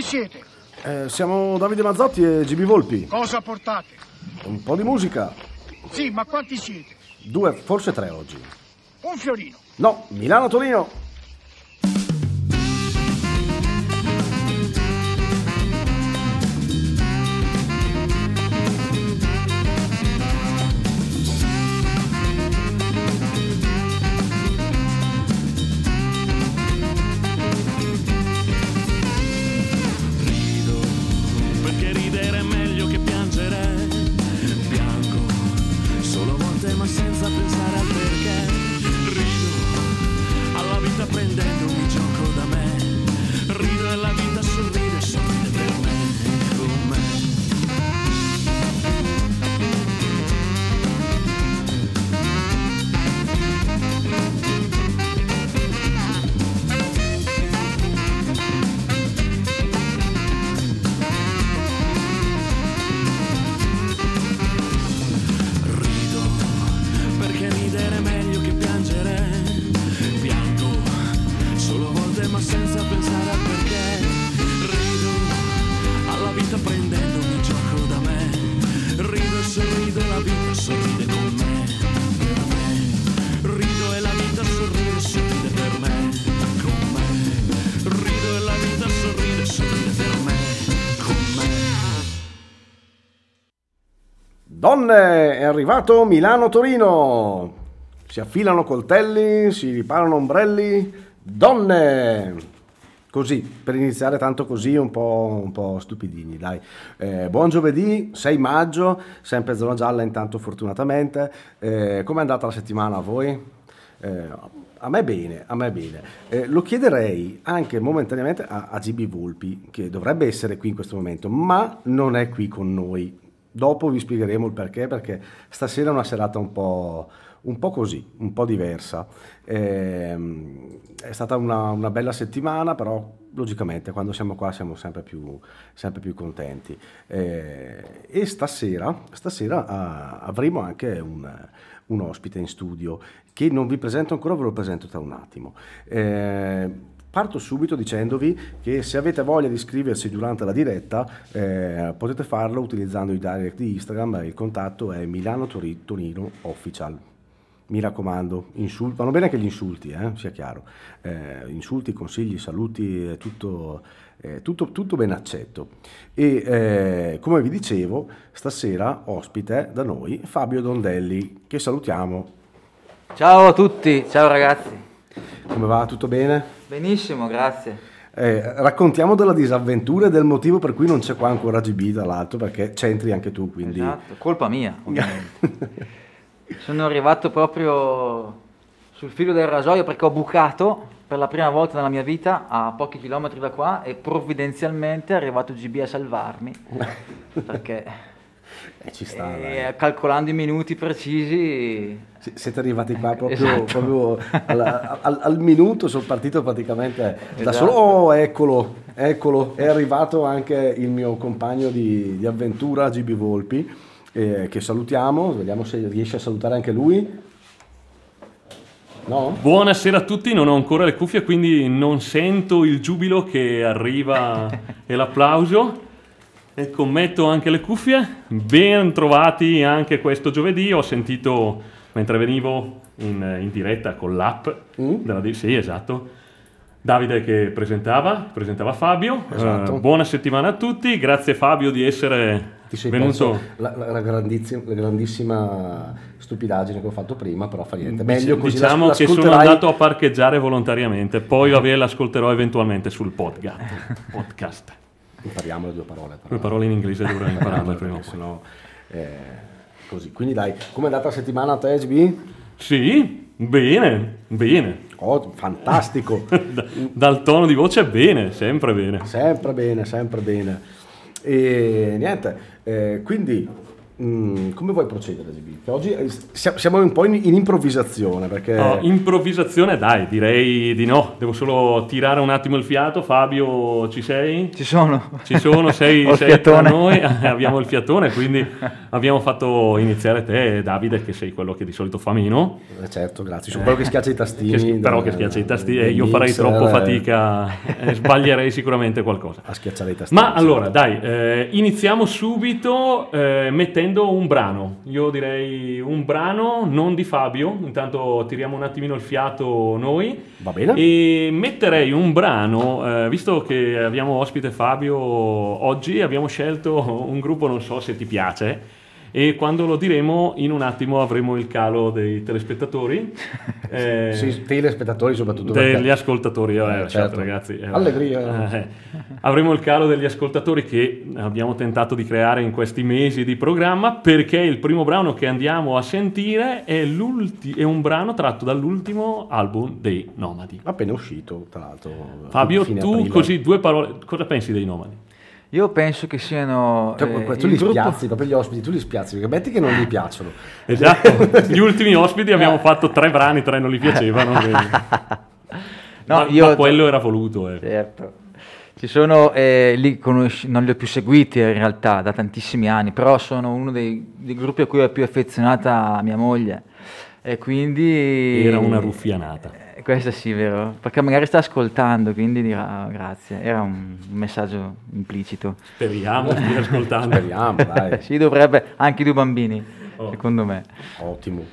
Chi siete? Eh, siamo Davide Mazzotti e GB Volpi. Cosa portate? Un po' di musica. Sì, ma quanti siete? Due, forse tre oggi. Un fiorino. No, Milano-Torino. Donne, è arrivato Milano-Torino. Si affilano coltelli, si riparano ombrelli. Donne! Così, per iniziare tanto così un po', un po' stupidini, dai. Eh, buon giovedì, 6 maggio, sempre zona gialla intanto fortunatamente. Eh, com'è andata la settimana a voi? Eh, a me bene, a me bene. Eh, lo chiederei anche momentaneamente a, a GB Volpi, che dovrebbe essere qui in questo momento, ma non è qui con noi. Dopo vi spiegheremo il perché, perché stasera è una serata un po', un po' così, un po' diversa. Ehm, è stata una, una bella settimana, però logicamente quando siamo qua siamo sempre più, sempre più contenti. Eh, e stasera, stasera ah, avremo anche un, un ospite in studio che non vi presento ancora, ve lo presento tra un attimo. Eh, Parto subito dicendovi che se avete voglia di iscriversi durante la diretta eh, potete farlo utilizzando i direct di Instagram, il contatto è Milano Tori- Tonino Official. Mi raccomando, insul- vanno bene anche gli insulti, eh, sia chiaro. Eh, insulti, consigli, saluti, è tutto, è tutto, tutto ben accetto. E eh, come vi dicevo, stasera ospite da noi Fabio Dondelli, che salutiamo. Ciao a tutti, ciao ragazzi. Come va? Tutto bene? Benissimo, grazie. Eh, raccontiamo della disavventura e del motivo per cui non c'è qua ancora GB dall'altro, perché c'entri anche tu, quindi... Esatto, colpa mia, ovviamente. Sono arrivato proprio sul filo del rasoio perché ho bucato per la prima volta nella mia vita a pochi chilometri da qua e provvidenzialmente è arrivato GB a salvarmi perché Eh, ci sta, dai. eh, calcolando i minuti precisi Si- Siete arrivati qua proprio, Esatto. proprio alla- al, al minuto, sono partito praticamente da Esatto. solo. Oh, eccolo, eccolo, è arrivato anche il mio compagno di, di avventura, GB Volpi, eh, che salutiamo, vediamo se riesce a salutare anche lui. No? Buonasera a tutti, non ho ancora le cuffie quindi non sento il giubilo che arriva e l'applauso. Commetto anche le cuffie. Ben trovati anche questo giovedì. Ho sentito mentre venivo in, in diretta con l'app Mm? della D- sì, esatto. Davide che presentava, presentava Fabio. Esatto. Eh, buona settimana a tutti. Grazie Fabio di essere venuto. la, la- la grandissima, la grandissima stupidaggine che ho fatto prima, però fa niente. Meglio così diciamo che sono andato a parcheggiare volontariamente, poi vabbè, l'ascolterò eventualmente sul podcast. podcast. Impariamo le due parole. però. Le parole in inglese dovrei impararle prima sennò, eh, così. Quindi dai, com'è andata la settimana a te, GB? Sì, bene, bene. Oh, fantastico, Da- dal tono di voce bene, sempre bene. sempre bene, sempre bene. E niente, eh, quindi mm, come vuoi procedere, GB? Che oggi eh, sia- siamo un po' in, in improvvisazione perché... No, improvvisazione, dai, direi di no. Devo solo tirare un attimo il fiato. Fabio, ci sei? Ci sono. Ci sono, sei, sei fiatone. noi, eh, abbiamo il fiatone, quindi abbiamo fatto iniziare te, Davide, che sei quello che di solito fa meno, Eh, certo, grazie. Sono quello che schiaccia i tastini. che però che schiaccia i tasti del e io farei troppo eh, fatica e sbaglierei sicuramente qualcosa. A schiacciare i tastini. Ma allora, dai, eh, iniziamo subito eh, mettendo un brano. Io direi un brano, non di Fabio, intanto tiriamo un attimino il fiato noi. Va bene. E metterei un brano, eh, visto che abbiamo ospite Fabio oggi, abbiamo scelto un gruppo, non so se ti piace, e quando lo diremo in un attimo avremo il calo dei telespettatori. eh, Sì, telespettatori soprattutto. degli perché- ascoltatori, eh, Eh, lasciate, certo. ragazzi. eh, Allegria. eh, avremo il calo degli ascoltatori che abbiamo tentato di creare in questi mesi di programma perché il primo brano che andiamo a sentire è, è un brano tratto dall'ultimo album dei Nomadi. Appena uscito, tra l'altro. Fabio, tu aprile. così due parole, cosa pensi dei Nomadi? Io penso che siano... Tu, eh, tu li gruppo- spiazzi, proprio gli ospiti, tu li spiazzi, perché metti che non gli piacciono. Esatto, gli ultimi ospiti abbiamo fatto tre brani, tre non gli piacevano. No, ma, io- ma quello era voluto. eh. Certo. Ci sono, eh, lì conosci- non li ho più seguiti in realtà da tantissimi anni, però sono uno dei, dei gruppi a cui è più affezionata mia moglie. E quindi... Era una ruffianata. Eh, Questo sì, vero? Perché magari sta ascoltando, quindi dirà "Ah, grazie. Era un messaggio implicito. Speriamo di ascoltando. Speriamo, dai. Sì, dovrebbe, anche i due bambini, Oh. secondo me. Ottimo.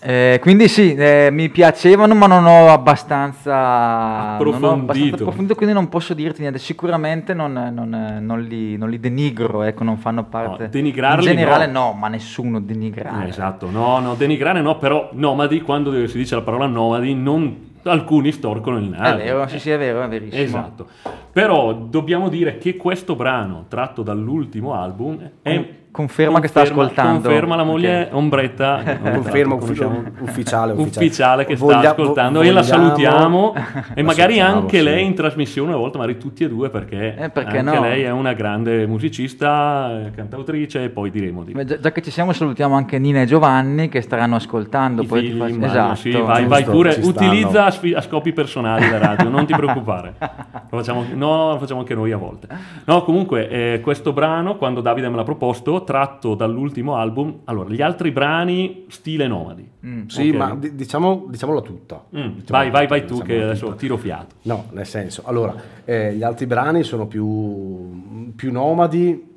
Eh, quindi sì, eh, mi piacevano, ma non ho abbastanza non ho Approfondito. abbastanza approfondito, quindi non posso dirti niente. Sicuramente non, non- non li, non li denigro, ecco, non fanno parte. No, denigrarli In generale, no. no, ma nessuno denigrare. Eh, esatto, no, no, denigrare no, però nomadi, quando si dice la parola nomadi, non, alcuni storcono il È naso. vero, sì, sì, è vero, è verissimo. Esatto. Però dobbiamo dire che questo brano, tratto dall'ultimo album, è- Conferma che sta ascoltando. Conferma la moglie Ok. Ombretta. Conferma conosciamo- ufficiale, ufficiale. ufficiale che Voglia- sta ascoltando vo- e la vogliamo- salutiamo e magari salutiamo, anche sì. lei in trasmissione una volta, magari tutti e due perché, Eh, perché anche no? lei è una grande musicista, cantautrice e poi diremo di Già, già che ci siamo, salutiamo anche Nina e Giovanni che staranno ascoltando. I poi ti figli, faccio- immagino, esatto. sì, vai, vai pure, utilizza a, sfi- a scopi personali la radio, non ti preoccupare. Lo facciamo, no, lo facciamo anche noi a volte. No, comunque, eh, questo brano, quando Davide me l'ha proposto, tratto dall'ultimo album, allora, gli altri brani, stile nomadi. Mm. Sì, Ok. ma di- diciamo, diciamola tutta. Mm, Diciamola vai, vai, tutta, vai tu, che adesso tutta. tiro fiato. No, nel senso, allora, eh, gli altri brani sono più, più nomadi,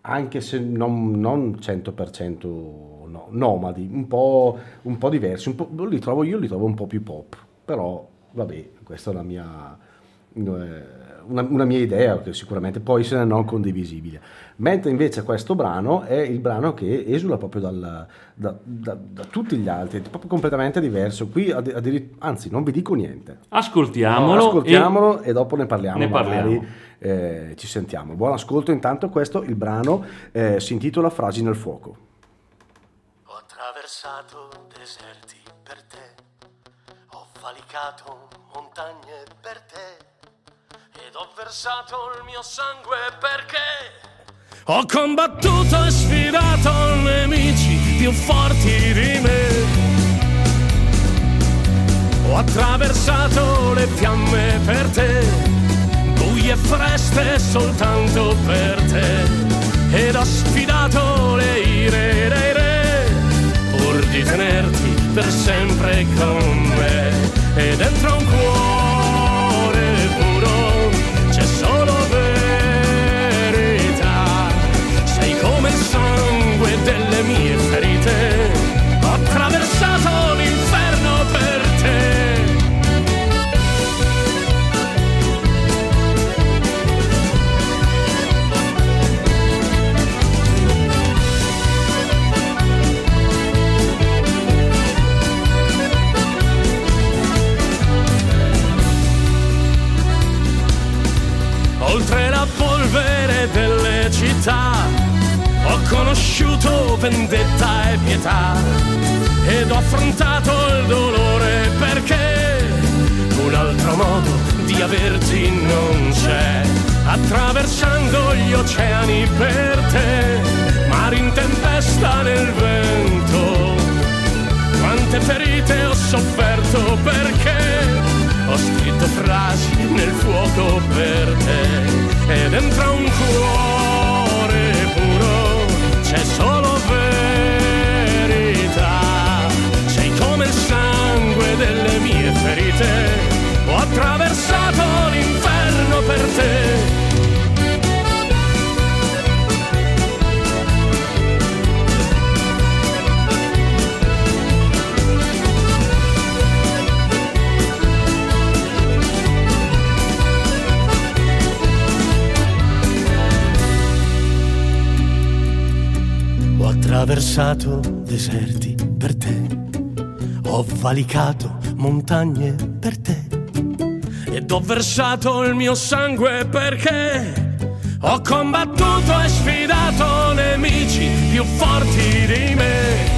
anche se non, non 100% no- nomadi, un po', un po' diversi, un po', li trovo, io li trovo un po' più pop, però vabbè, questa è la mia, eh, una, una mia idea che sicuramente può essere non condivisibile. Mentre invece questo brano è il brano che esula proprio dal- da, da- da tutti gli altri, è proprio completamente diverso. Qui addirittura- anzi, non vi dico niente. Ascoltiamolo. Ascoltiamolo e, dopo ne parliamo. Ne magari, parliamo. eh, ci sentiamo. Buon ascolto. Intanto, questo il brano eh, si intitola Frasi nel fuoco. Ho attraversato deserti per te, ho valicato montagne per te, ed ho versato il mio sangue perché ho combattuto e sfidato nemici più forti di me. Ho attraversato le fiamme per te, buie fresche soltanto per te, ed ho sfidato le ire dei re, pur di tenerti per sempre con me. E dentro vendetta e pietà ed ho affrontato il dolore perché un altro modo di averti non c'è. Attraversando gli oceani per te mari in tempesta nel vento. Quante ferite ho sofferto perché ho scritto frasi nel fuoco per te e dentro un cuore puro c'è solo verità. Delle mie ferite. Ho attraversato l'inferno per te. Ho attraversato deserti per te, ho valicato montagne per te ed ho versato il mio sangue perché ho combattuto e sfidato nemici più forti di me.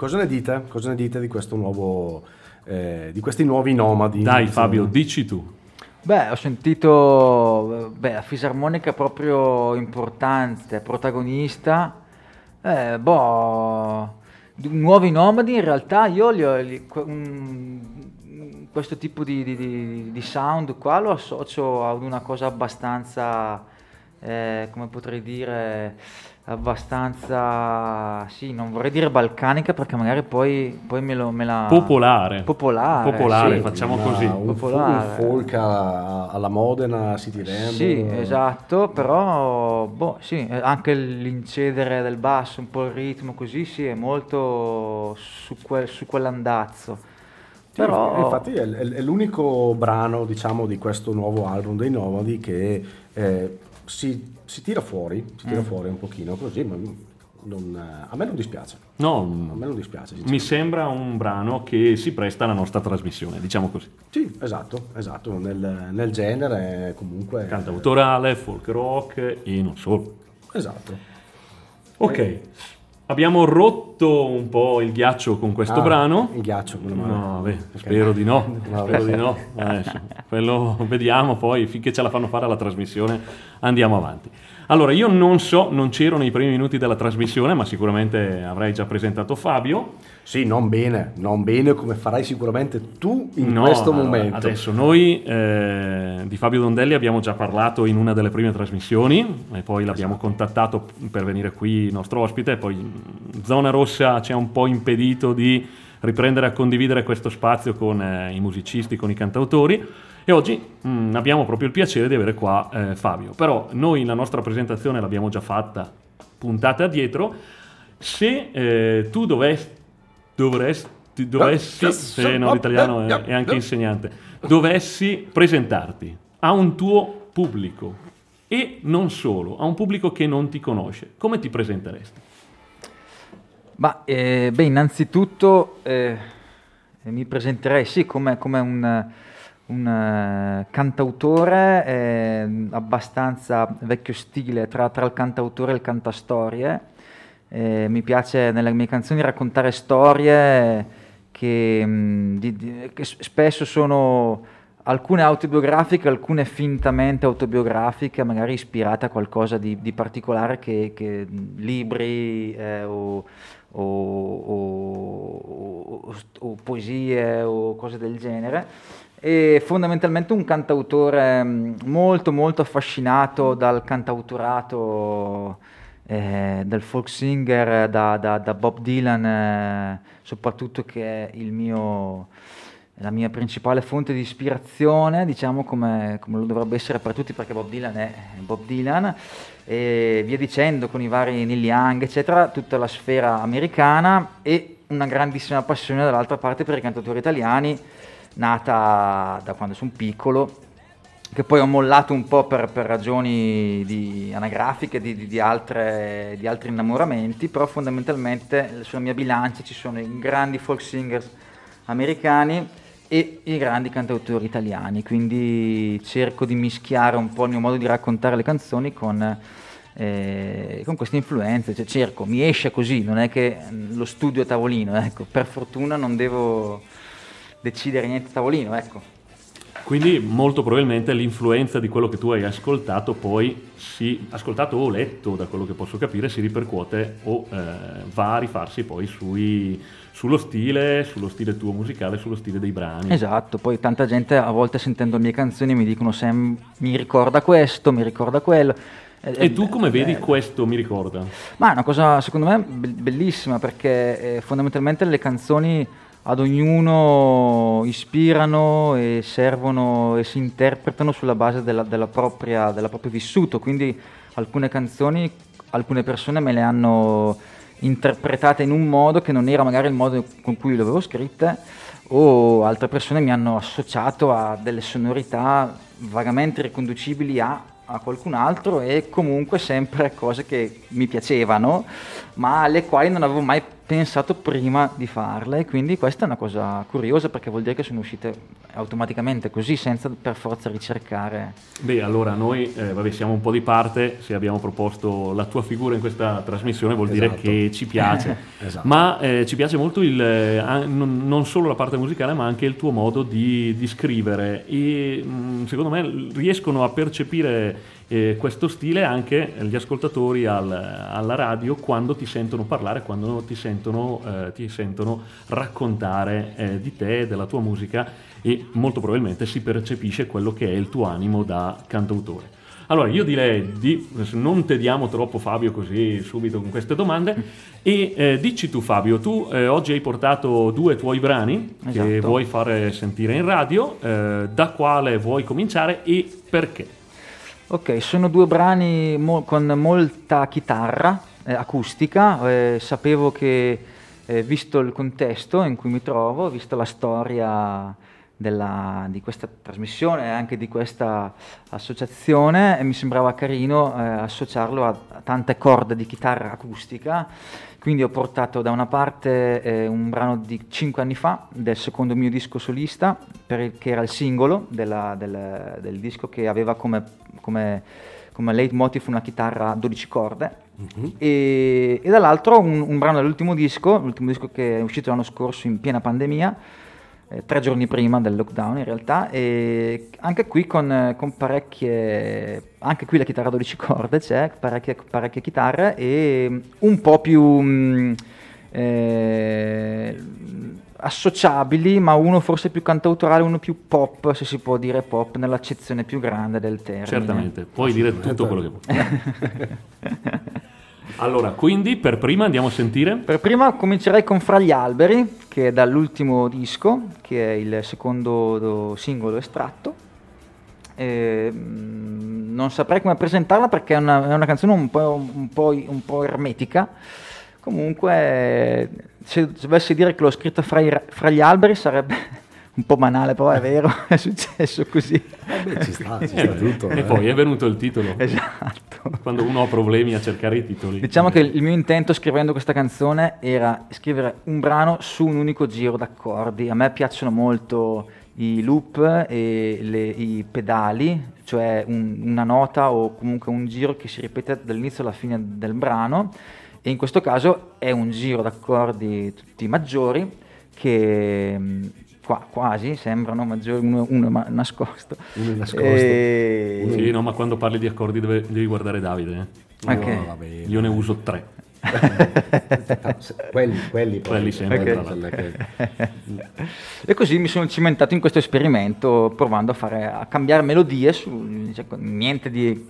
Cosa ne dite? Cosa ne dite di questo nuovo eh, di questi nuovi nomadi? Dai Fabio, dici tu. Beh, ho sentito beh, la fisarmonica proprio importante, protagonista. Eh, boh, nuovi nomadi in realtà io li ho- li- un- questo tipo di, di- di- di sound qua lo associo ad una cosa abbastanza, eh, come potrei dire, abbastanza, sì, non vorrei dire balcanica perché magari poi, poi me, lo, me la... Popolare. Popolare, Popolare, sì. facciamo Una- così. Un, Popolare. un folk alla, alla Modena, City Rambo. Sì, esatto, però boh, sì, anche l'incedere del basso, un po' il ritmo così, sì, è molto su, quel- su quell'andazzo. Però, infatti è, è- è l'unico brano, diciamo, di questo nuovo album dei Nomadi che eh, si, si tira fuori, si Mm. tira fuori un pochino così, ma non- eh, a me non dispiace. A No, me non dispiace. mi sembra un brano che si presta alla nostra trasmissione, diciamo così. Sì, esatto, esatto, nel, nel genere comunque... Cantautorale, folk rock e non solo. Esatto. Ok, abbiamo rotto un po' il ghiaccio con questo Ah, brano. Il ghiaccio, meno male. No, beh, spero di no, No, spero beh. di no. Adesso, quello vediamo poi, finché ce la fanno fare alla trasmissione andiamo avanti. Allora, io non so, non c'ero nei primi minuti della trasmissione, ma sicuramente avrai già presentato Fabio. Sì, non bene, non bene come farai sicuramente tu in No, questo allora, momento. Adesso noi eh, di Fabio Dondelli abbiamo già parlato in una delle prime trasmissioni e poi l'abbiamo Esatto. contattato per venire qui nostro ospite poi mh, Zona Rossa ci ha un po' impedito di riprendere a condividere questo spazio con eh, i musicisti, con i cantautori e oggi mh, abbiamo proprio il piacere di avere qua eh, Fabio. Però noi la nostra presentazione l'abbiamo già fatta puntate addietro. Se eh, tu dovessi, dovresti, dovessi, se no l'italiano è, è anche insegnante, dovessi presentarti a un tuo pubblico e non solo, a un pubblico che non ti conosce, come ti presenteresti? Ma eh, beh, innanzitutto eh, mi presenterei sì come, come un, un, eh, cantautore eh, abbastanza vecchio stile tra, tra il cantautore e il cantastorie. Eh, mi piace nelle mie canzoni raccontare storie che, mh, di- di- che spesso sono alcune autobiografiche, alcune fintamente autobiografiche, magari ispirate a qualcosa di, di particolare che, che libri eh, o- o- o- o poesie o cose del genere. E fondamentalmente un cantautore mh, molto molto affascinato dal cantautorato eh, del folk singer da, da- da Bob Dylan, eh, soprattutto che è mio, la mia principale fonte di ispirazione, diciamo come, come lo dovrebbe essere per tutti, perché Bob Dylan è Bob Dylan, e via dicendo con i vari Neil Young, eccetera, tutta la sfera americana e una grandissima passione dall'altra parte per i cantautori italiani, nata da quando sono piccolo, che poi ho mollato un po' per, per ragioni di- anagrafiche, di, di- di altre- di altri innamoramenti, però fondamentalmente sulla mia bilancia ci sono i grandi folk singers americani e i grandi cantautori italiani, quindi cerco di mischiare un po' il mio modo di raccontare le canzoni con, eh, con queste influenze, cioè cerco, mi esce così, non è che lo studio a tavolino, ecco, per fortuna non devo decidere niente a tavolino, ecco. Quindi molto probabilmente l'influenza di quello che tu hai ascoltato poi si ascoltato o letto da quello che posso capire si ripercuote o eh, va a rifarsi poi sui- sullo stile, sullo stile tuo musicale, sullo stile dei brani. Esatto, poi tanta gente a volte sentendo le mie canzoni mi dicono Sam mi ricorda questo, mi ricorda quello. Eh, E tu come vedi bello. questo mi ricorda? Ma è una cosa secondo me be- bellissima perché eh, fondamentalmente le canzoni ad ognuno ispirano e servono e si interpretano sulla base della, della propria, della proprio vissuto, quindi alcune canzoni, alcune persone me le hanno interpretate in un modo che non era magari il modo con cui le avevo scritte o altre persone mi hanno associato a delle sonorità vagamente riconducibili a, a qualcun altro e comunque sempre cose che mi piacevano ma alle quali non avevo mai prima di farle quindi questa è una cosa curiosa perché vuol dire che sono uscite automaticamente così senza per forza ricercare Beh, allora noi eh, vabbè, siamo un po' di parte, se abbiamo proposto la tua figura in questa trasmissione vuol dire Esatto. che ci piace, Esatto. ma eh, ci piace molto il, eh, non, non solo la parte musicale ma anche il tuo modo di, di scrivere e mh, secondo me riescono a percepire eh, questo stile anche gli ascoltatori al- alla radio quando ti sentono parlare, quando ti sentono, eh, ti sentono raccontare eh, di te, della tua musica e molto probabilmente si percepisce quello che è il tuo animo da cantautore. Allora io direi di non tediamo troppo Fabio così subito con queste domande e eh, dici tu Fabio, tu eh, oggi hai portato due tuoi brani che Esatto. vuoi fare sentire in radio, eh, da quale vuoi cominciare e perché? Ok, sono due brani mo- con molta chitarra eh, acustica, eh, sapevo che eh, visto il contesto in cui mi trovo, visto la storia della- di questa trasmissione e anche di questa associazione, eh, mi sembrava carino eh, associarlo a, a tante corde di chitarra acustica. Quindi ho portato da una parte eh, un brano di 5 anni fa, del secondo mio disco solista, per il- che era il singolo della- del, del disco che aveva come, come, come leitmotiv una chitarra a 12 corde. E, e dall'altro un, un brano dell'ultimo disco, l'ultimo disco che è uscito l'anno scorso in piena pandemia, eh, tre giorni prima del lockdown in realtà, e anche qui con, con parecchie, anche qui la chitarra a 12 corde c'è, parecchie, parecchie chitarre e mm, un po' più mm, eh, associabili, ma uno forse più cantautorale, uno più pop, se si può dire pop, nell'accezione più grande del termine. Certamente, puoi dire tutto quello che vuoi. allora, quindi per prima andiamo a sentire Per prima comincerei con Fra gli alberi, che è dall'ultimo disco, che è il secondo do- singolo estratto. E, mm, non saprei come presentarla perché è una, è una canzone un po', un po' un po' ermetica. Comunque, se dovessi dire che l'ho scritta fra, fra gli alberi sarebbe un po' banale, però è vero, è successo così. Eh beh, ci sta, ci Eh, sta tutto. e eh. poi è venuto il titolo. Esatto. Quando uno ha problemi a cercare i titoli. Diciamo che il mio intento scrivendo questa canzone era scrivere un brano su un unico giro d'accordi. A me piacciono molto i loop e le- i pedali, cioè un- una nota o comunque un giro che si ripete dall'inizio alla fine del brano. E in questo caso è un giro d'accordi tutti maggiori che qua- quasi sembrano maggiori, uno, uno è ma- nascosto. Uno è nascosto. E- Sì, no, ma quando parli di accordi deve- devi guardare Davide. eh. Ok. No, va bene. Io ne uso tre. quelli, quelli, Quelli sempre, che- E così mi sono cimentato in questo esperimento provando a, fare, a cambiare melodie, su, cioè, niente di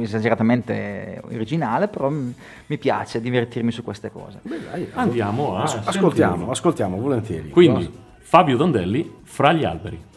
esageratamente originale, però m- mi piace divertirmi su queste cose. Beh, dai, Andiamo a ascoltiamo, ascoltiamo volentieri. Quindi, Fabio Dondelli, Fra gli alberi.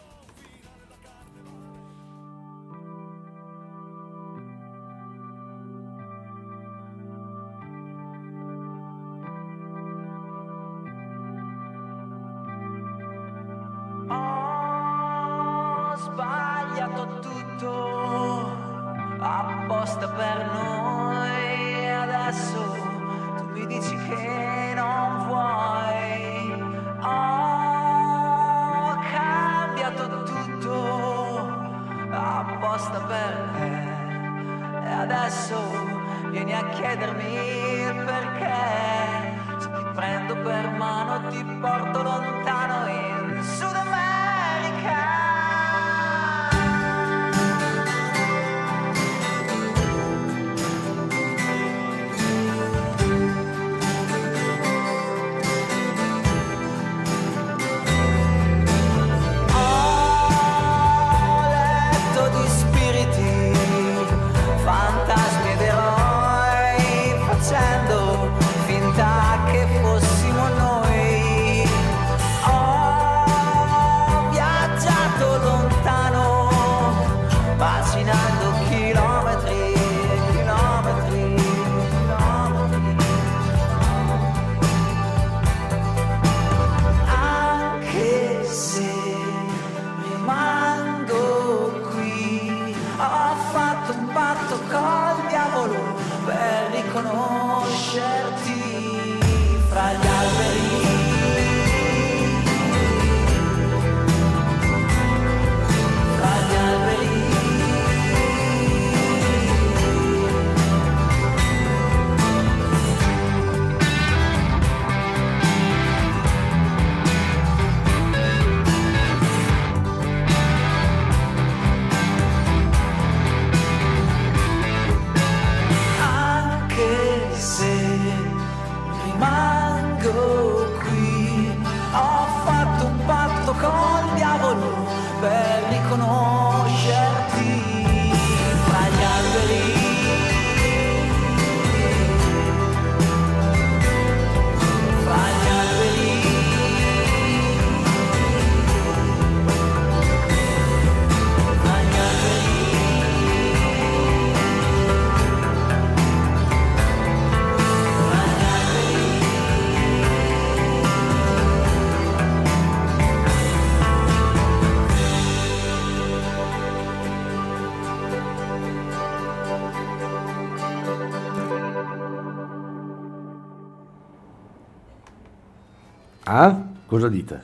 Cosa dite?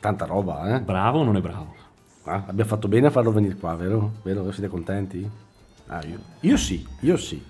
Tanta roba, eh? Bravo o non è bravo? Ah, abbiamo fatto bene a farlo venire qua, vero? Vero? Siete contenti? Ah, io, io sì, io sì.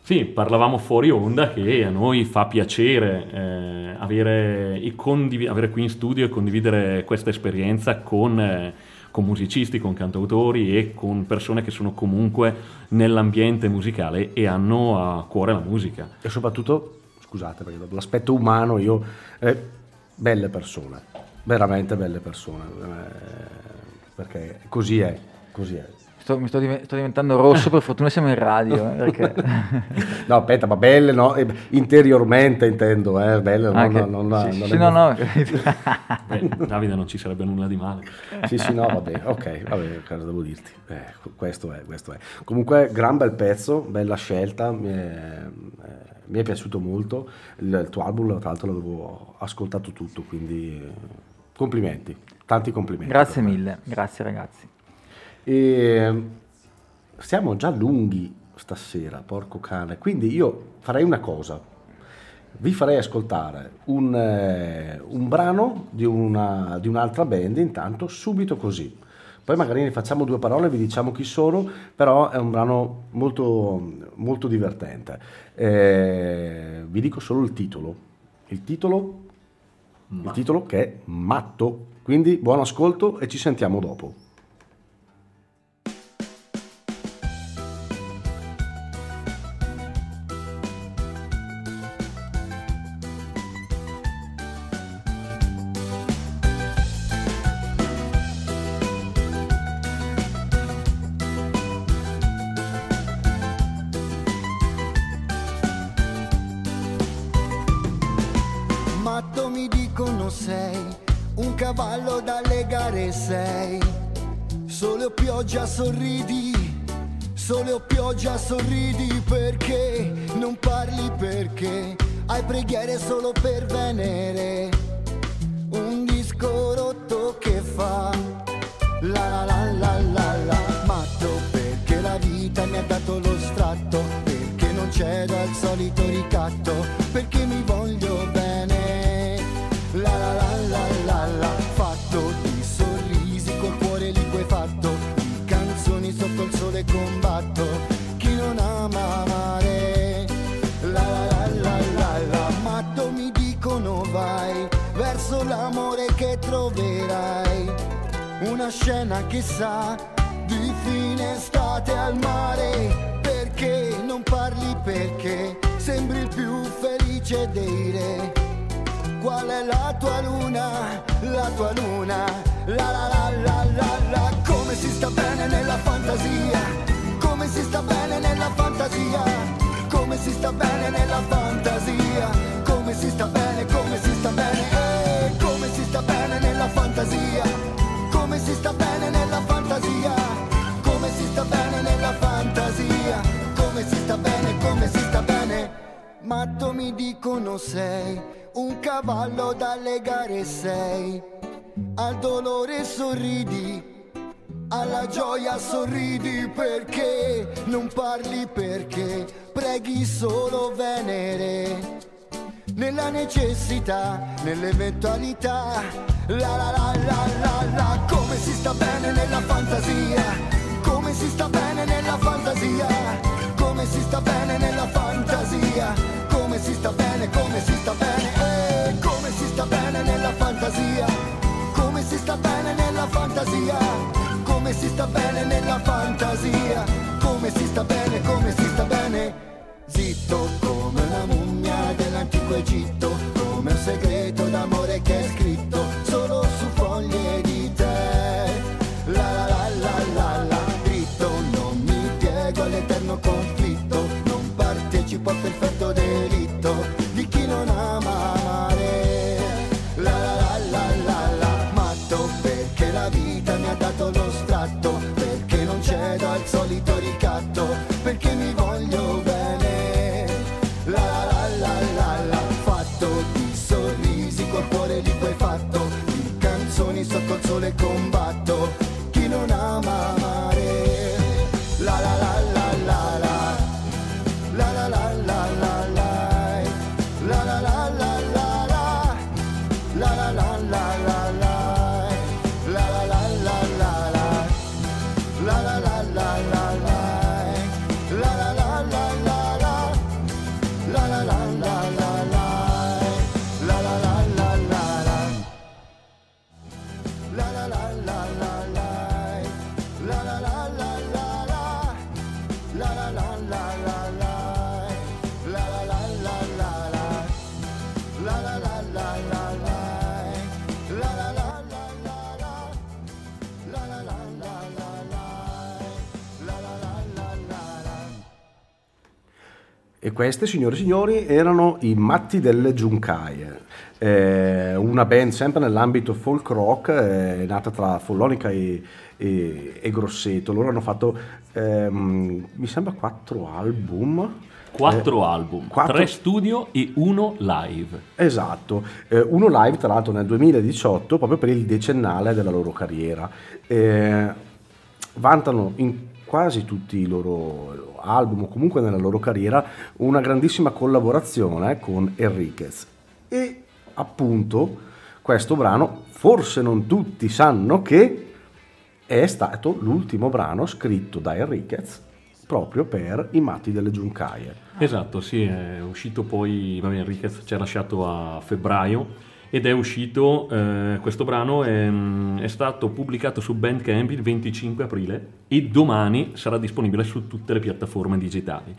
Sì, parlavamo fuori onda che a noi fa piacere eh, avere, i condivi- avere qui in studio e condividere questa esperienza con, eh, con musicisti, con cantautori e con persone che sono comunque nell'ambiente musicale e hanno a cuore la musica. E soprattutto, scusate, perché l'aspetto umano io... eh, belle persone, veramente belle persone, eh, perché così è, così è. Sto, mi sto, div- sto diventando rosso, per fortuna siamo in radio. eh, perché... No, aspetta, ma belle, no? eh, interiormente intendo, eh, belle, non, Anche- non, non, sì, non sì, no, no. Beh, Davide non ci sarebbe nulla di male. Sì, sì, no, vabbè, ok, vabbè, cosa devo dirti? Eh, questo è, questo è. Comunque, gran bel pezzo, bella scelta, mi è, eh, mi è piaciuto molto. Il, il tuo album, tra l'altro, l'avevo ascoltato tutto, quindi complimenti, tanti complimenti. Grazie mille, grazie ragazzi. E siamo già lunghi stasera, porco cane. Quindi io farei una cosa. Vi farei ascoltare un, eh, un brano di, una- di un'altra band, intanto subito così. Poi magari ne facciamo due parole, vi diciamo chi sono, però è un brano molto, molto divertente. Eh, vi dico solo il titolo. Il titolo, il titolo che è Matto. Quindi buon ascolto e ci sentiamo dopo. Legare sei. Sole o pioggia sorridi, sole o pioggia sorridi perché? Non parli perché. Hai preghiere solo per Venere. Un disco rotto che fa la la la la la la. Matto perché la vita mi ha dato lo sfratto? Perché non cedo al solito ricatto? Perché mi una scena che sa di fine estate al mare. Perché non parli perché sembri il più felice dei re. Qual è la tua luna? La tua luna. La la la la la la. Come si sta bene nella fantasia? Come si sta bene nella fantasia? Come si sta bene nella fantasia? Come si sta bene come si sta bene Matto mi dicono sei, un cavallo da legare sei, al dolore sorridi, alla gioia sorridi perché non parli perché preghi solo Venere nella necessità, nell'eventualità. La la la la la la, come si sta bene nella fantasia, come si sta bene nella fantasia, come si sta bene nella fantasia, si sta bene, come si sta bene, eh, come si sta bene nella fantasia, come si sta bene nella fantasia, come si sta bene nella fantasia, come si sta bene, come si sta bene. Zitto come una mummia dell'antico Egitto, E queste, signore e signori, erano i Matti delle Giuncaie, eh, una band sempre nell'ambito folk rock, eh, nata tra Follonica e, e- e Grosseto. Loro hanno fatto, ehm, mi sembra, quattro album. Quattro Eh, album, quattro- tre studio e uno live. Esatto, Eh, uno live tra l'altro nel 2018 proprio per il decennale della loro carriera. Eh, vantano in quasi tutti i loro album o comunque nella loro carriera una grandissima collaborazione con Enriquez e appunto questo brano forse non tutti sanno che è stato l'ultimo brano scritto da Enriquez proprio per i matti delle giuncaie. Esatto, sì, è uscito poi, vabbè, Enriquez ci ha lasciato a febbraio ed è uscito, eh, questo brano è, è stato pubblicato su Bandcamp il 25 aprile e domani sarà disponibile su tutte le piattaforme digitali.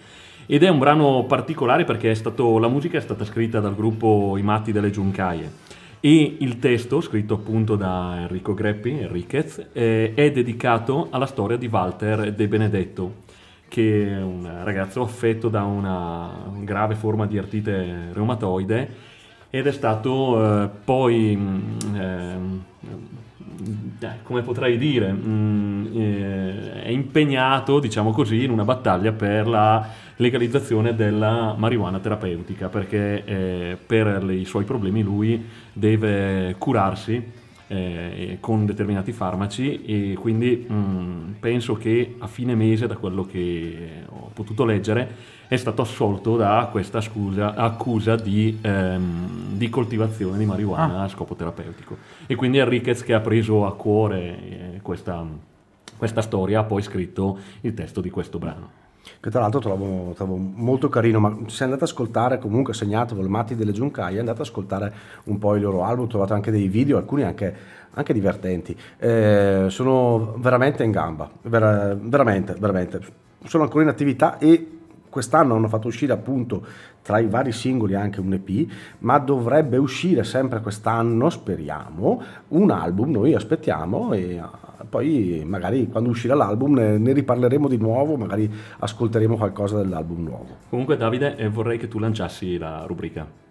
Ed è un brano particolare perché stato, la musica è stata scritta dal gruppo I Matti delle Giuncaie. E il testo, scritto appunto da Enrico Greppi, Enriquez, eh, è dedicato alla storia di Walter De Benedetto, che è un ragazzo affetto da una grave forma di artrite reumatoide ed è stato eh, poi eh, come potrei dire, mm, eh, è impegnato, diciamo così, in una battaglia per la legalizzazione della marijuana terapeutica, perché eh, per i suoi problemi lui deve curarsi eh, con determinati farmaci e quindi mm, penso che a fine mese, da quello che ho potuto leggere, è stato assolto da questa scusa- accusa di, ehm, di coltivazione di marijuana a scopo terapeutico. E quindi Enriquez che ha preso a cuore eh, questa, questa storia ha poi scritto il testo di questo brano. Che tra l'altro trovo, trovo molto carino, ma se andate ad ascoltare, comunque segnatevo il Matti delle Giuncaie, andate ad ascoltare un po' i loro album, trovate anche dei video, alcuni anche, anche divertenti. Eh, sono veramente in gamba, vera- veramente, veramente. Sono ancora in attività e quest'anno hanno fatto uscire appunto tra i vari singoli anche un EP, ma dovrebbe uscire sempre quest'anno, speriamo, un album, noi aspettiamo e poi magari quando uscirà l'album ne, ne riparleremo di nuovo, magari ascolteremo qualcosa dell'album nuovo. Comunque Davide eh, vorrei che tu lanciassi la rubrica.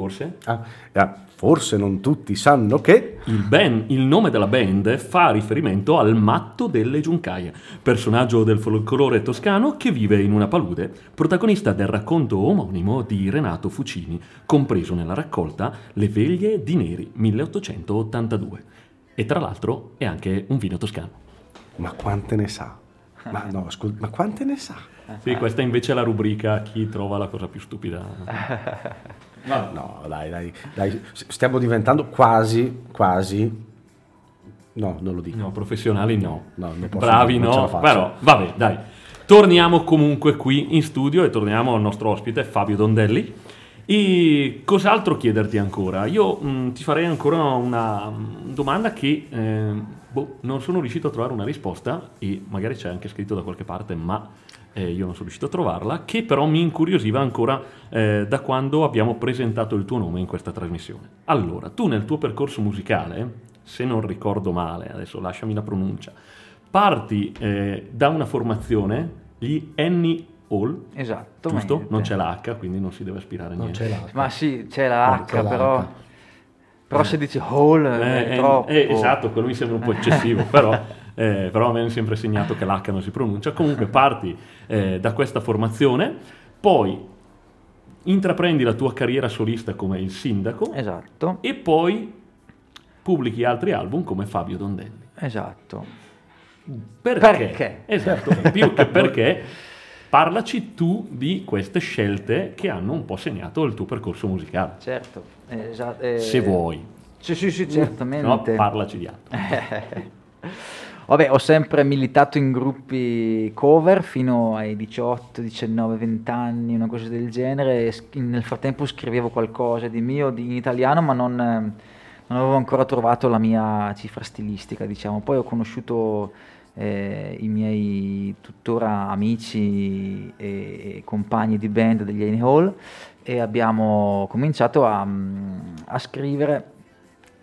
Forse? Ah, ah, forse non tutti sanno che Il, band- il nome della band fa riferimento al matto delle Giuncaie, personaggio del folklore toscano che vive in una palude, protagonista del racconto omonimo di Renato Fucini, compreso nella raccolta Le veglie di Neri 1882. E tra l'altro è anche un vino toscano. ma quante ne sa? Ma no, ascol- ma quante ne sa? Sì, questa invece è la rubrica chi trova la cosa più stupida. No, dai, dai, dai, s- stiamo diventando quasi, quasi. No, non lo dico. No, professionali no. No, Bravi dire, no, però vabbè, dai. Torniamo comunque qui in studio e torniamo al nostro ospite Fabio Dondelli. E cos'altro chiederti ancora? Io mh, ti farei ancora una mm, domanda che eh, boh, non sono riuscito a trovare una risposta e magari c'è anche scritto da qualche parte, ma eh, io non sono riuscito a trovarla, che però mi incuriosiva ancora eh, da quando abbiamo presentato il tuo nome in questa trasmissione. Allora, tu nel tuo percorso musicale, se non ricordo male, adesso lasciami la pronuncia, parti eh, da una formazione, gli Annie Hall, Esatto. giusto? Non c'è la H, quindi non si deve aspirare a Non niente. Ma sì, c'è la No, H, però... Però se dici hall Eh, è eh, troppo. eh, esatto, quello mi sembra un po' eccessivo, però, eh, però a me hanno sempre segnato che l'H non si pronuncia. Comunque parti eh, da questa formazione, poi intraprendi la tua carriera solista come il sindaco Esatto, e poi pubblichi altri album come Fabio Dondelli. esatto. Perché? Perché? Esatto, più che perché parlaci tu di queste scelte che hanno un po' segnato il tuo percorso musicale, Certo. esatto, eh, se vuoi. Sì, sì, sì, No, certamente. parlaci di altro. Vabbè, ho sempre militato in gruppi cover fino ai 18, 19, 20 anni, una cosa del genere. Nel frattempo scrivevo qualcosa di mio in italiano, ma non, non avevo ancora trovato la mia cifra stilistica, diciamo. Poi ho conosciuto eh, i miei tuttora amici e, e compagni di band degli Annie Hall e abbiamo cominciato a, mm, a scrivere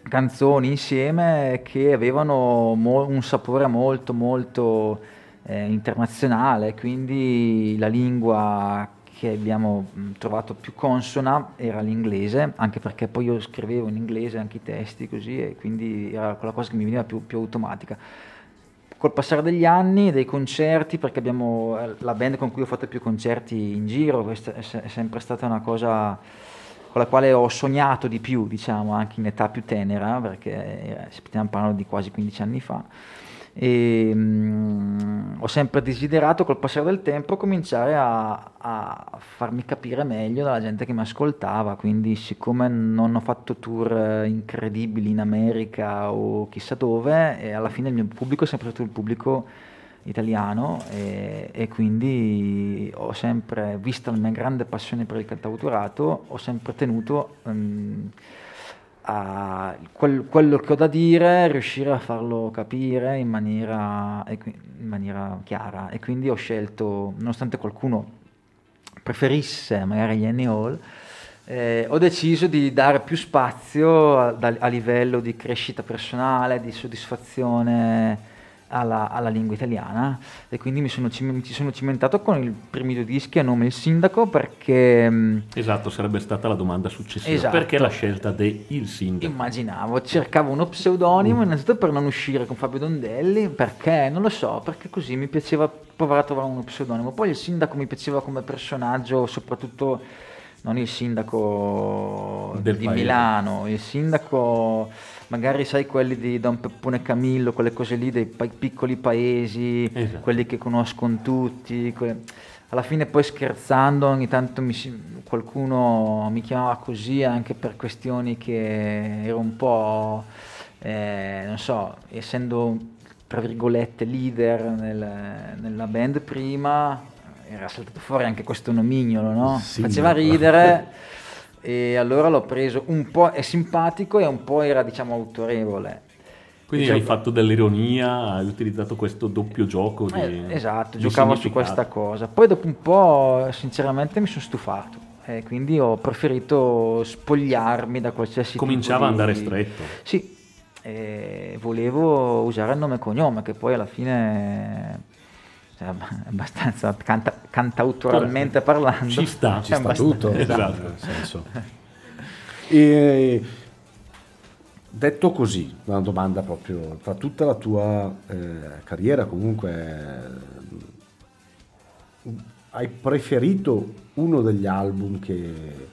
canzoni insieme che avevano mo- un sapore molto molto eh, internazionale, quindi la lingua che abbiamo mh, trovato più consona era l'inglese, anche perché poi io scrivevo in inglese anche i testi così e quindi era quella cosa che mi veniva più, più automatica. Col passare degli anni, dei concerti, perché abbiamo eh, la band con cui ho fatto più concerti in giro, questa è, è sempre stata una cosa con la quale ho sognato di più, diciamo, anche in età più tenera, perché eh, stiamo parlando di quasi 15 anni fa. E mm, ho sempre desiderato col passare del tempo cominciare a, a farmi capire meglio dalla gente che mi ascoltava, quindi siccome non ho fatto tour eh, incredibili in America o chissà dove, e alla fine il mio pubblico è sempre stato il pubblico italiano. E, e quindi ho sempre, vista la mia grande passione per il cantautorato, ho sempre tenuto ehm, a quel- quello che ho da dire, riuscire a farlo capire in maniera, in maniera chiara. E quindi ho scelto, nonostante qualcuno preferisse magari gli Hall, eh, ho deciso di dare più spazio a, a livello di crescita personale, di soddisfazione alla, alla lingua italiana e quindi mi sono, mi ci sono cimentato con i primi due dischi a nome Il Sindaco perché mm, Esatto, sarebbe stata la domanda successiva. Esatto. Perché la scelta del il sindaco? immaginavo, cercavo uno pseudonimo innanzitutto per non uscire con Fabio Dondelli, perché non lo so, perché così mi piaceva provare a trovare uno pseudonimo. Poi il sindaco mi piaceva come personaggio, soprattutto non il sindaco Del di paese. Milano, il sindaco magari sai quelli di Don Peppone Camillo, quelle cose lì dei pa- piccoli paesi, Esatto. quelli che conoscono tutti. que- Alla fine poi scherzando ogni tanto mi si- qualcuno mi chiamava così anche per questioni che ero un po', eh, non so, essendo tra virgolette leader nel- nella band prima, era saltato fuori anche questo nomignolo, no? Sindaco. Faceva ridere e allora l'ho preso un po' è simpatico e un po' era diciamo autorevole. Quindi Diciamo- hai fatto dell'ironia, hai utilizzato questo doppio gioco di Eh, esatto, di giocavo su questa cosa. Poi dopo un po', sinceramente, mi sono stufato. E quindi ho preferito spogliarmi da qualsiasi Cominciava a di- andare stretto. Sì, volevo usare il nome e cognome, che poi alla fine cioè, abbastanza canta- cantautoralmente parlando. Ci sta, Ci sta tutto, Esatto. nel senso. E, detto così, una domanda proprio, tra tutta la tua eh, carriera comunque, eh, hai preferito uno degli album che,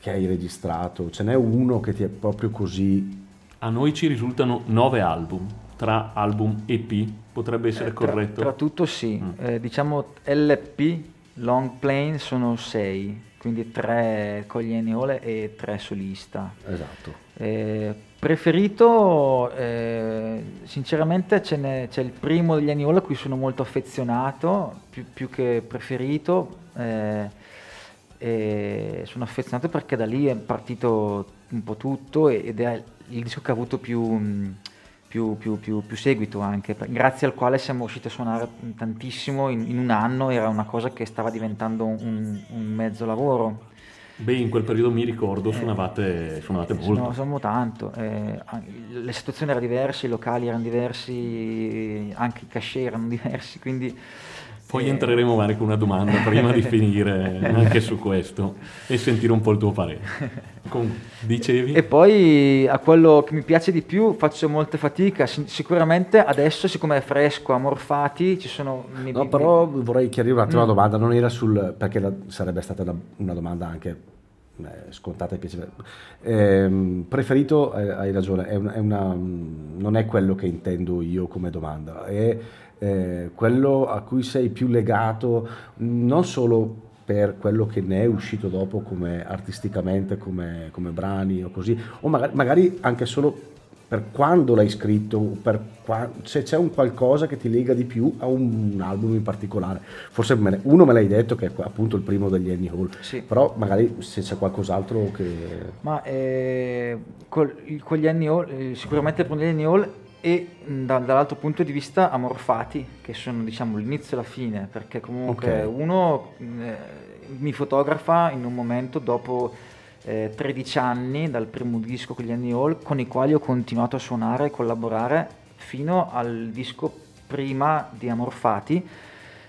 che hai registrato? Ce n'è uno che ti è proprio così... A noi ci risultano nove album, tra album EP, potrebbe essere Eh, tra- corretto? Tra, tutto sì, Eh, diciamo LP, long plane sono sei, quindi tre con gli Eniole e tre solista. Esatto. Eh, preferito, eh, sinceramente ce n'è- c'è il primo degli Aniola a cui sono molto affezionato, più, più che preferito. eh, e sono affezionato perché da lì è partito un po' tutto ed è il disco che ha avuto più, mh, più, più- più- più seguito anche, grazie al quale siamo riusciti a suonare tantissimo in, in un anno, era una cosa che stava diventando un, un mezzo lavoro. Beh, in quel periodo mi ricordo suonavate, suonavate molto. No, siamo tanto. eh, le situazioni erano diverse, i locali erano diversi, anche i cachet erano diversi, quindi... Poi eh, entreremo magari con una domanda prima di finire anche su questo e sentire un po' il tuo parere. Com- dicevi? E poi a quello che mi piace di più faccio molte fatica, sicuramente adesso siccome è fresco, amorfati, ci sono... mi- No, mi- però vorrei chiarire un attimo Mm. domanda, non era sul... perché la- sarebbe stata una, una domanda anche eh, scontata e piacevole. Ehm, preferito, eh, hai ragione, è una- è una- non è quello che intendo io come domanda, è eh, quello a cui sei più legato non solo per quello che ne è uscito dopo come artisticamente, come, come brani o così, o magari, magari anche solo per quando l'hai scritto, per qua- se c'è un qualcosa che ti lega di più a un album in particolare. Forse me ne- uno me l'hai detto che è appunto il primo degli Annie Hall, Sì. però magari se c'è qualcos'altro che... Ma eh, col- con gli anni all, eh, sicuramente con gli anni all e da- dall'altro punto di vista amorfati, che sono diciamo l'inizio e la fine, perché comunque Ok. uno eh, mi fotografa in un momento dopo eh, 13 anni dal primo disco con gli anni all, con i quali ho continuato a suonare e collaborare fino al disco prima di Amorfati,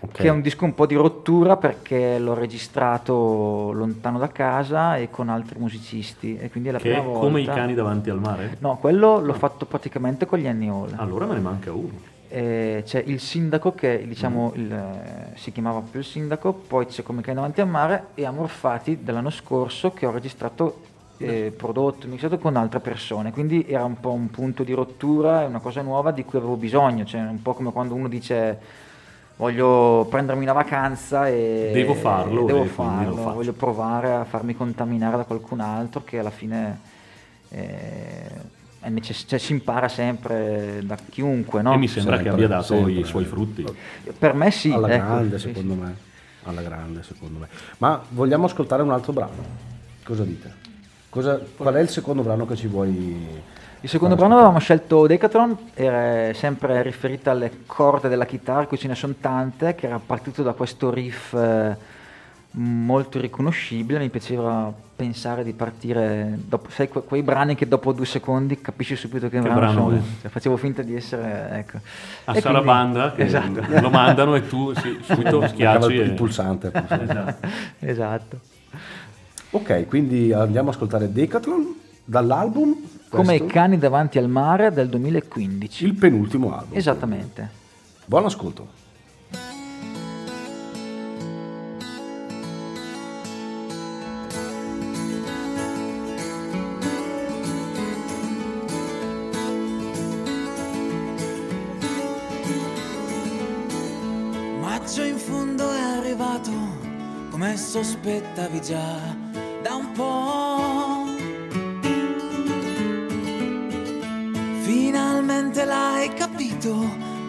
Ok. che è un disco un po' di rottura perché l'ho registrato lontano da casa e con altri musicisti e quindi è la che prima volta come i cani davanti al mare? no quello l'ho fatto praticamente con gli anni all Allora me ne manca uno. Eh, c'è il sindaco che diciamo il, eh, si chiamava proprio il sindaco poi c'è come cani davanti al mare e Amorfati dell'anno scorso che ho registrato eh, prodotto mixato con altre persone quindi era un po' un punto di rottura una cosa nuova di cui avevo bisogno cioè un po' come quando uno dice voglio prendermi una vacanza e Devo farlo devo e lo farlo, voglio provare a farmi contaminare da qualcun altro che alla fine eh, è necess- cioè, si impara sempre da chiunque no? E mi sembra che Sempre, abbia dato sempre. i suoi frutti. per me sì alla ecco, grande sì, secondo sì. me, alla grande secondo me. Ma vogliamo ascoltare un altro brano? Cosa dite? Cosa- qual è il secondo brano che ci vuoi... Il secondo brano avevamo scelto Decathlon, era sempre riferita alle corde della chitarra, qui ce ne sono tante, che era partito da questo riff eh, molto riconoscibile, mi piaceva pensare di partire, dopo, sai que- quei brani che dopo due secondi capisci subito che, Che brano, brano sono. Cioè, facevo finta di essere, ecco. A E Sarabanda quindi- che esatto. lo mandano e tu sì, subito schiacci. il, e- il pulsante. Esatto. esatto. ok, quindi andiamo a ascoltare Decathlon dall'album. Come i cani davanti al mare del 2015. il penultimo album. Esattamente. Buon ascolto. Maggio in fondo è arrivato, come sospettavi già da un po'. Finalmente l'hai capito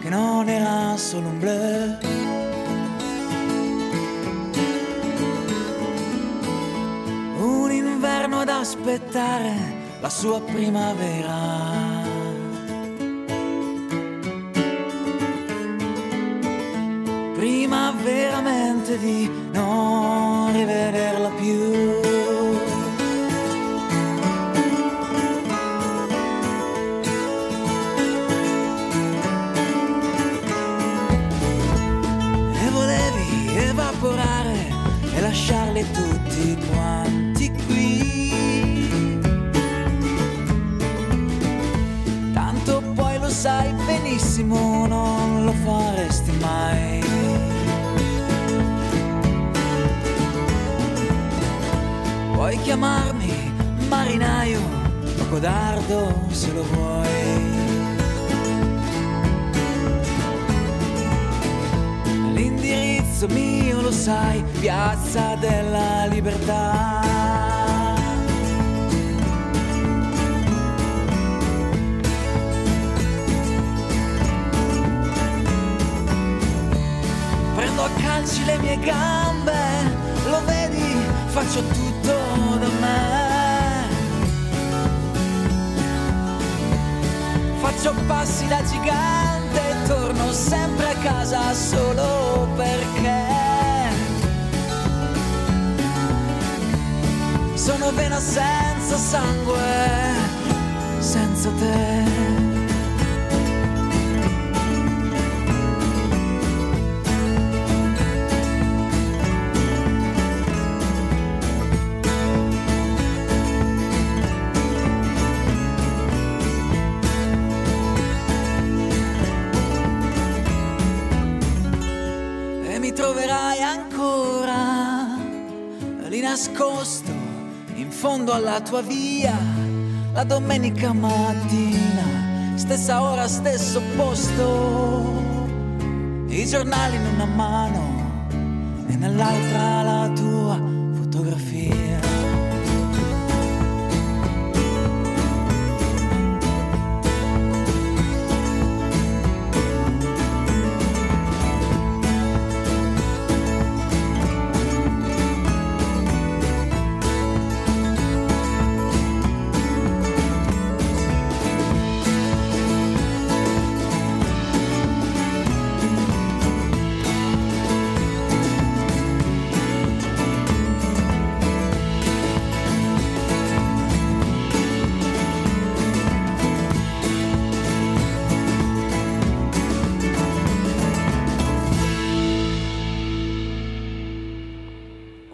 che non era solo un blur. Un inverno ad aspettare la sua primavera. prima veramente di non rivederla più. Sai benissimo, non lo faresti mai. Puoi chiamarmi marinaio o codardo se lo vuoi. L'indirizzo mio lo sai, piazza della libertà. Calci le mie gambe, lo vedi, faccio tutto da me. Faccio passi da gigante torno sempre a casa solo perché sono vena senza sangue, senza te. Fondo alla tua via la domenica mattina stessa ora stesso posto. I giornali in una mano e nell'altra la tua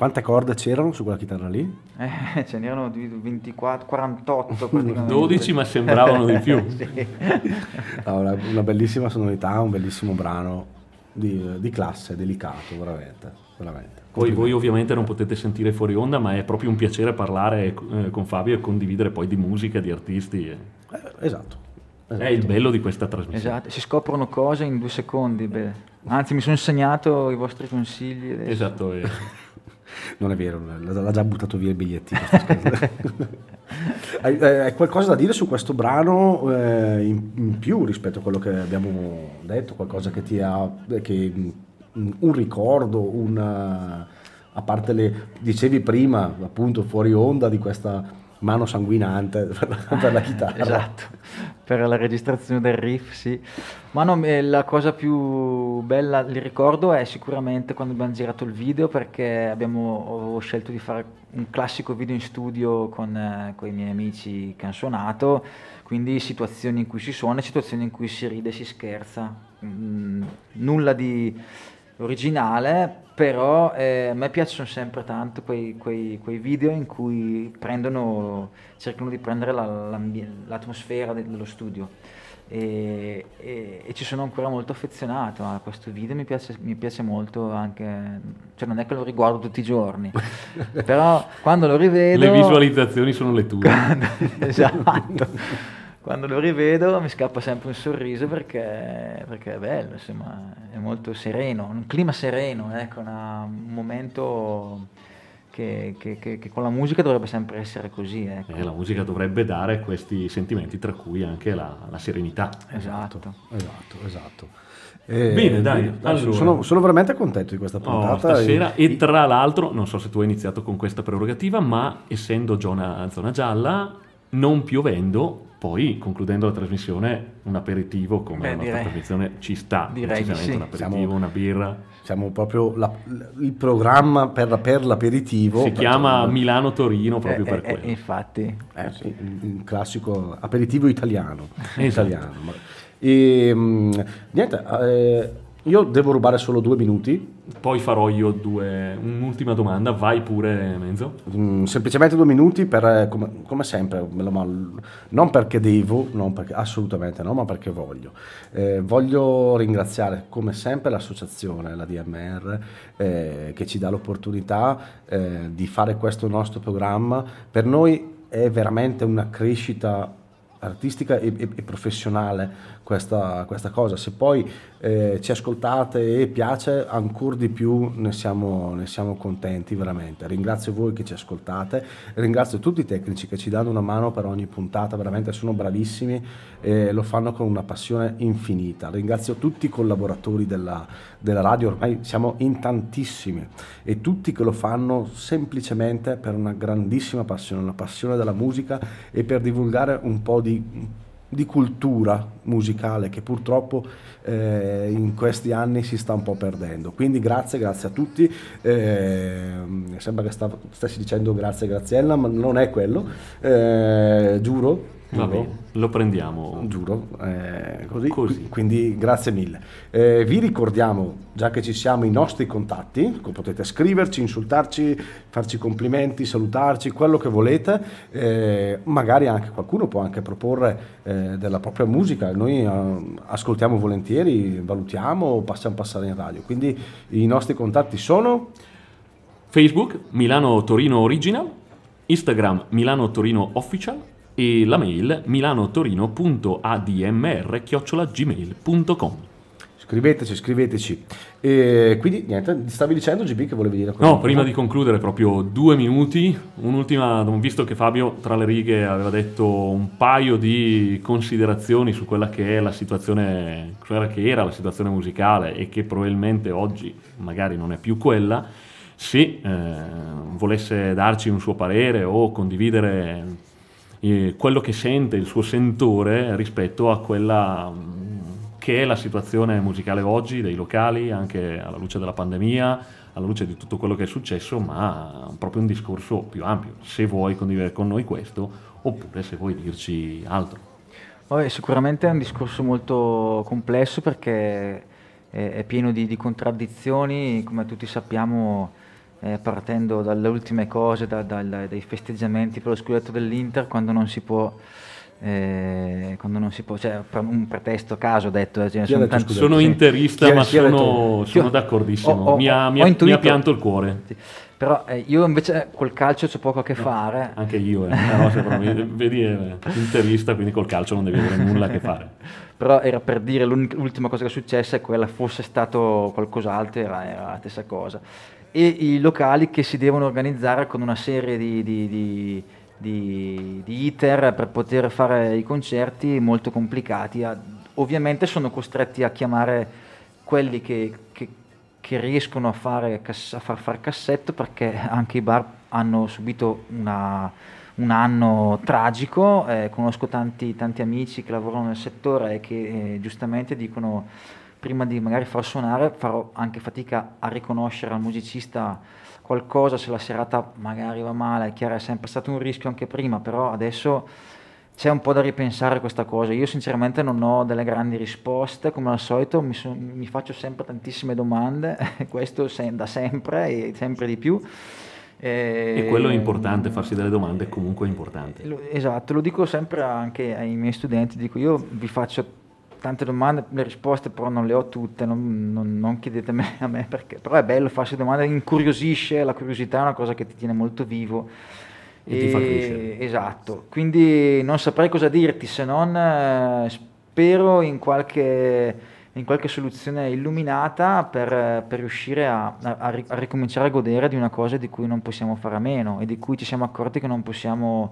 Quante corde c'erano su quella chitarra lì? Eh, ce n'erano di 24, 48 praticamente. 12 ma sembravano di più. Sì. Ha una, una bellissima sonorità, un bellissimo brano di, di classe, delicato, veramente. veramente. Poi voi ovviamente non potete sentire fuori onda, ma è proprio un piacere parlare eh, con Fabio e condividere poi di musica, di artisti. Eh, esatto. esatto. È il bello di questa trasmissione. Esatto, si scoprono cose in due secondi. beh. Anzi, mi sono segnato i vostri consigli. adesso. Esatto, e- Non è vero, l'ha già buttato via il bigliettino. hai, eh, hai qualcosa da dire su questo brano eh, in, in più rispetto a quello che abbiamo detto? Qualcosa che ti ha... Che, mm, un ricordo, una, a parte le... Dicevi prima, appunto, fuori onda di questa mano sanguinante per la, per la chitarra. Esatto, per la registrazione del riff, sì. Ma no, la cosa più bella, il ricordo è sicuramente quando abbiamo girato il video perché abbiamo scelto di fare un classico video in studio con, eh, con i miei amici suonato, quindi situazioni in cui si suona situazioni in cui si ride e si scherza. Mm, nulla di originale, però eh, a me piacciono sempre tanto quei, quei- quei video in cui prendono, cercano di prendere la- l'atmosfera de- dello studio. E, e- e ci sono ancora molto affezionato a questo video, mi piace, mi piace molto anche, cioè non è che lo riguardo tutti i giorni, però quando lo rivedo... Le visualizzazioni sono le tue. esatto. Quando lo rivedo mi scappa sempre un sorriso perché, perché è bello, insomma, è molto sereno, un clima sereno, ecco, una- un momento che, che- che- che con la musica dovrebbe sempre essere così, ecco. E la musica dovrebbe dare questi sentimenti, tra cui anche la, la serenità. Esatto. Esatto, esatto. Eh, Bene, dai, allora. sono, sono veramente contento di questa Oh, puntata. stasera, e- e tra l'altro, non so se tu hai iniziato con questa prerogativa, ma essendo zona, zona gialla, non piovendo, poi concludendo la trasmissione, un aperitivo come Beh, la nostra direi- trasmissione ci sta. direi sì. Un aperitivo, Siamo- una birra. Siamo proprio la- il programma per, per l'aperitivo. Si chiama Perché- Milano-Torino proprio Eh, per eh, quello. infatti, Eh, sì, un un classico aperitivo italiano. Esatto. italiano. E, mm, niente, eh, io devo rubare solo due minuti, Poi farò io due, un'ultima domanda, vai pure Menzo. mm, semplicemente due minuti per, eh, come, come sempre, me lo- ma- non perché devo, non perché- assolutamente no, ma perché voglio. Eh, voglio ringraziare come sempre l'associazione, la DMR, eh, che ci dà l'opportunità eh, di fare questo nostro programma. Per noi è veramente una crescita artistica e, e- e professionale questa, questa cosa. Se poi eh, ci ascoltate e piace, ancora di più ne siamo, ne siamo contenti veramente. Ringrazio voi che ci ascoltate, ringrazio tutti i tecnici che ci danno una mano per ogni puntata, veramente sono bravissimi e lo fanno con una passione infinita. Ringrazio tutti i collaboratori della, della radio, ormai siamo in tantissimi e tutti che lo fanno semplicemente per una grandissima passione, una passione della musica e per divulgare un po' di di cultura musicale che purtroppo eh, in questi anni si sta un po' perdendo. Quindi grazie, grazie a tutti. Eh, sembra che sta- stessi dicendo grazie Graziella, ma non è quello. Eh, giuro. Va bene, lo prendiamo. Giuro, eh, così, Così. Qui- quindi grazie mille. Eh, vi ricordiamo, già che ci siamo, i nostri contatti, co- potete scriverci, insultarci, farci complimenti, salutarci, quello che volete, Eh, magari anche qualcuno può anche proporre eh, della propria musica, noi eh, ascoltiamo volentieri, valutiamo, passiamo a passare in radio, quindi i nostri contatti sono... Facebook Milano Torino Original, Instagram Milano Torino Official e la mail milanotorino.admr@gmail.com. Scriveteci, scriveteci. E quindi niente, stavi dicendo GB che volevi dire No, prima di concludere proprio due minuti, un'ultima, visto che Fabio tra le righe aveva detto un paio di considerazioni su quella che è la situazione, quella che era la situazione musicale e che probabilmente oggi magari non è più quella, se eh, volesse darci un suo parere o condividere quello che sente, il suo sentore rispetto a quella mh, che è la situazione musicale oggi dei locali, anche alla luce della pandemia, alla luce di tutto quello che è successo, ma proprio un discorso più ampio. Se vuoi condividere con noi questo, oppure se vuoi dirci altro. Vabbè, sicuramente è un discorso molto complesso perché è, è pieno di, di contraddizioni, come tutti sappiamo, eh, partendo dalle ultime cose, da- dal- dai festeggiamenti per lo scudetto dell'Inter, quando non si può, eh, quando non si può, cioè per un pretesto a caso ho detto, eh, ha sono detto tanti- Sono Sì. interista, ha- ma sono, sono d'accordissimo. ho- ho- mi, ha, mi ha- mi ha pianto il cuore. Sì. Però eh, io invece col calcio c'ho poco a che fare. Anche io, eh. Vedi, eh, interista, quindi col calcio non devi avere nulla a che fare. Però era per dire l'ultima cosa che è successa è quella fosse stato qualcos'altro, era, era la stessa cosa. E i locali che si devono organizzare con una serie di, di- di- di- iter per poter fare i concerti molto complicati. Ovviamente sono costretti a chiamare quelli che, che- che riescono a, fare, a far far cassetto perché anche i bar hanno subito una, un anno tragico, eh, conosco tanti, tanti amici che lavorano nel settore e che eh, giustamente dicono prima di magari far suonare farò anche fatica a riconoscere al musicista qualcosa se la serata magari va male, è chiaro è sempre stato un rischio anche prima, però adesso c'è un po' da ripensare questa cosa. Io sinceramente non ho delle grandi risposte, come al solito mi, so- mi faccio sempre tantissime domande, questo se- da sempre e sempre di più. E quello è importante, farsi delle domande è comunque importante. Lo- Esatto, lo dico sempre anche ai miei studenti, dico io vi faccio tante domande, le risposte però non le ho tutte, non, non- non chiedetemi a me perché, però è bello farsi domande, incuriosisce, la curiosità è una cosa che ti tiene molto vivo. E ti fa crescere. Esatto, quindi non saprei cosa dirti se non eh, spero in qualche, in qualche soluzione illuminata per, per riuscire a, a- a ricominciare a godere di una cosa di cui non possiamo fare a meno e di cui ci siamo accorti che non possiamo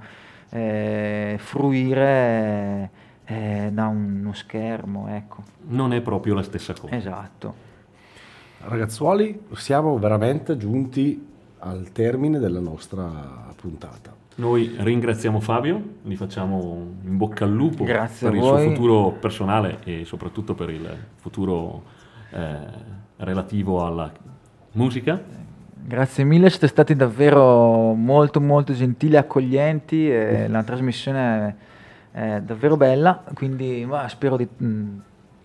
eh, fruire eh, da uno schermo, ecco. Non è proprio la stessa cosa. Esatto. Ragazzuoli, siamo veramente giunti al termine della nostra puntata. Noi ringraziamo Fabio, gli facciamo in bocca al lupo Grazie per il suo futuro personale e soprattutto per il futuro eh, relativo alla musica. Grazie mille, siete stati davvero molto molto gentili, accoglienti e la trasmissione è, davvero bella, quindi ma, spero di mh,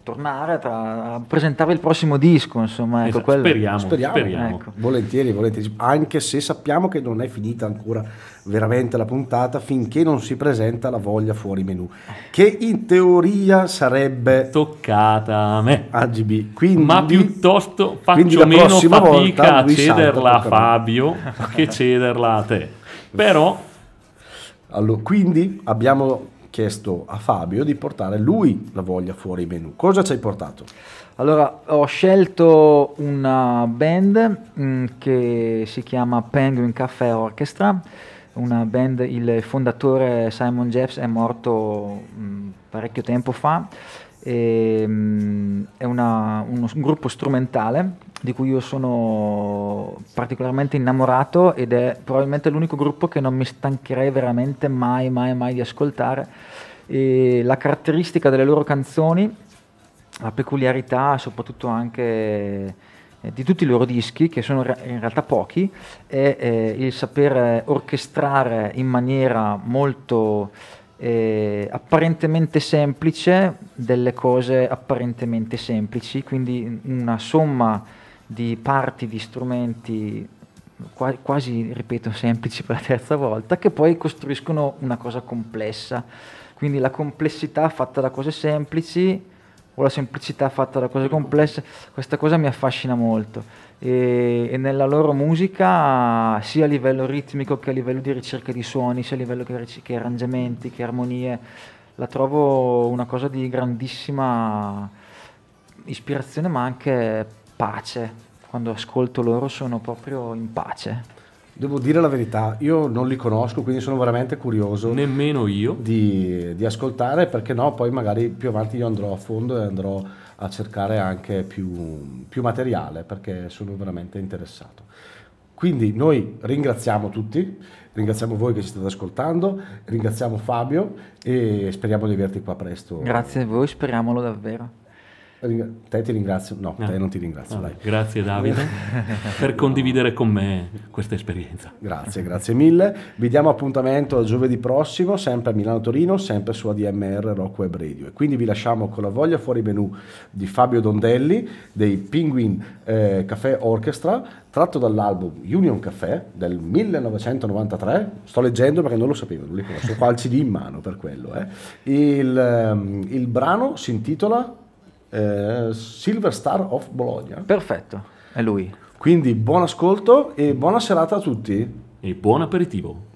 tornare tra- a presentare il prossimo disco, insomma, ecco, Esatto, quello- speriamo, Speriamo, speriamo. Ecco. volentieri, volentieri, anche se sappiamo che non è finita ancora veramente la puntata finché non si presenta la voglia fuori menù, che in teoria sarebbe Toccata a me. AGB. Quindi, Ma piuttosto faccio meno fatica volta a cederla a. Fabio che cederla a te. Però Allora, quindi abbiamo chiesto a Fabio di portare lui la voglia fuori menù. Cosa ci hai portato? Allora, ho scelto una band mh, che si chiama Penguin Cafe Orchestra, una band, il fondatore Simon Jeffs è morto mh, parecchio tempo fa, e, mh, è una- uno- un gruppo strumentale di cui io sono particolarmente innamorato ed è probabilmente l'unico gruppo che non mi stancherei veramente mai, mai, mai di ascoltare. E la caratteristica delle loro canzoni la peculiarità, soprattutto anche eh, di tutti i loro dischi, che sono in realtà pochi, è eh, il saper orchestrare in maniera molto eh, apparentemente semplice delle cose apparentemente semplici, quindi una somma di parti, di strumenti qua- quasi, ripeto, semplici per la terza volta, che poi costruiscono una cosa complessa. Quindi la complessità fatta da cose semplici o la semplicità fatta da cose complesse, questa cosa mi affascina molto. E, e nella loro musica, sia a livello ritmico che a livello di ricerca di suoni, sia a livello che, che arrangiamenti, che armonie, la trovo una cosa di grandissima ispirazione, ma anche pace. Quando ascolto loro sono proprio in pace. Devo dire la verità, io non li conosco, quindi sono veramente curioso nemmeno io. di, di ascoltare, perché no, poi magari più avanti io andrò a fondo e andrò a cercare anche più, più materiale, perché sono veramente interessato. Quindi noi ringraziamo tutti, ringraziamo voi che ci state ascoltando, ringraziamo Fabio e speriamo di averti qua presto. Grazie a voi, speriamolo davvero. Te ti ringrazio, no, Ah. te non ti ringrazio, Vabbè, dai. Grazie Davide per condividere con me questa esperienza. Grazie, grazie mille. Vi diamo appuntamento a giovedì prossimo, sempre a Milano Torino, sempre su ADMR Rock Web Radio. E quindi vi lasciamo con la voglia fuori menù di Fabio Dondelli dei Penguin eh, Café Orchestra, tratto dall'album Union Café del 1993. Sto leggendo perché non lo sapevo, non li conosco, ho qua il CD in mano per quello. eh. Il, ehm, il brano si intitola eh, Silver Star of Bologna. Perfetto, è lui. Quindi buon ascolto e buona serata a tutti. E buon aperitivo.